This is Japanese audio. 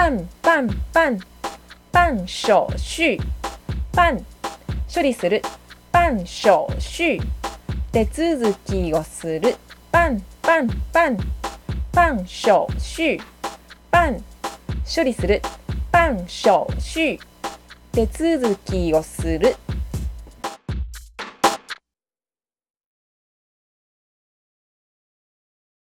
办办办办手续办処理する。办手续手続きをする。办办办办手续办処理する。办手续手続きをする。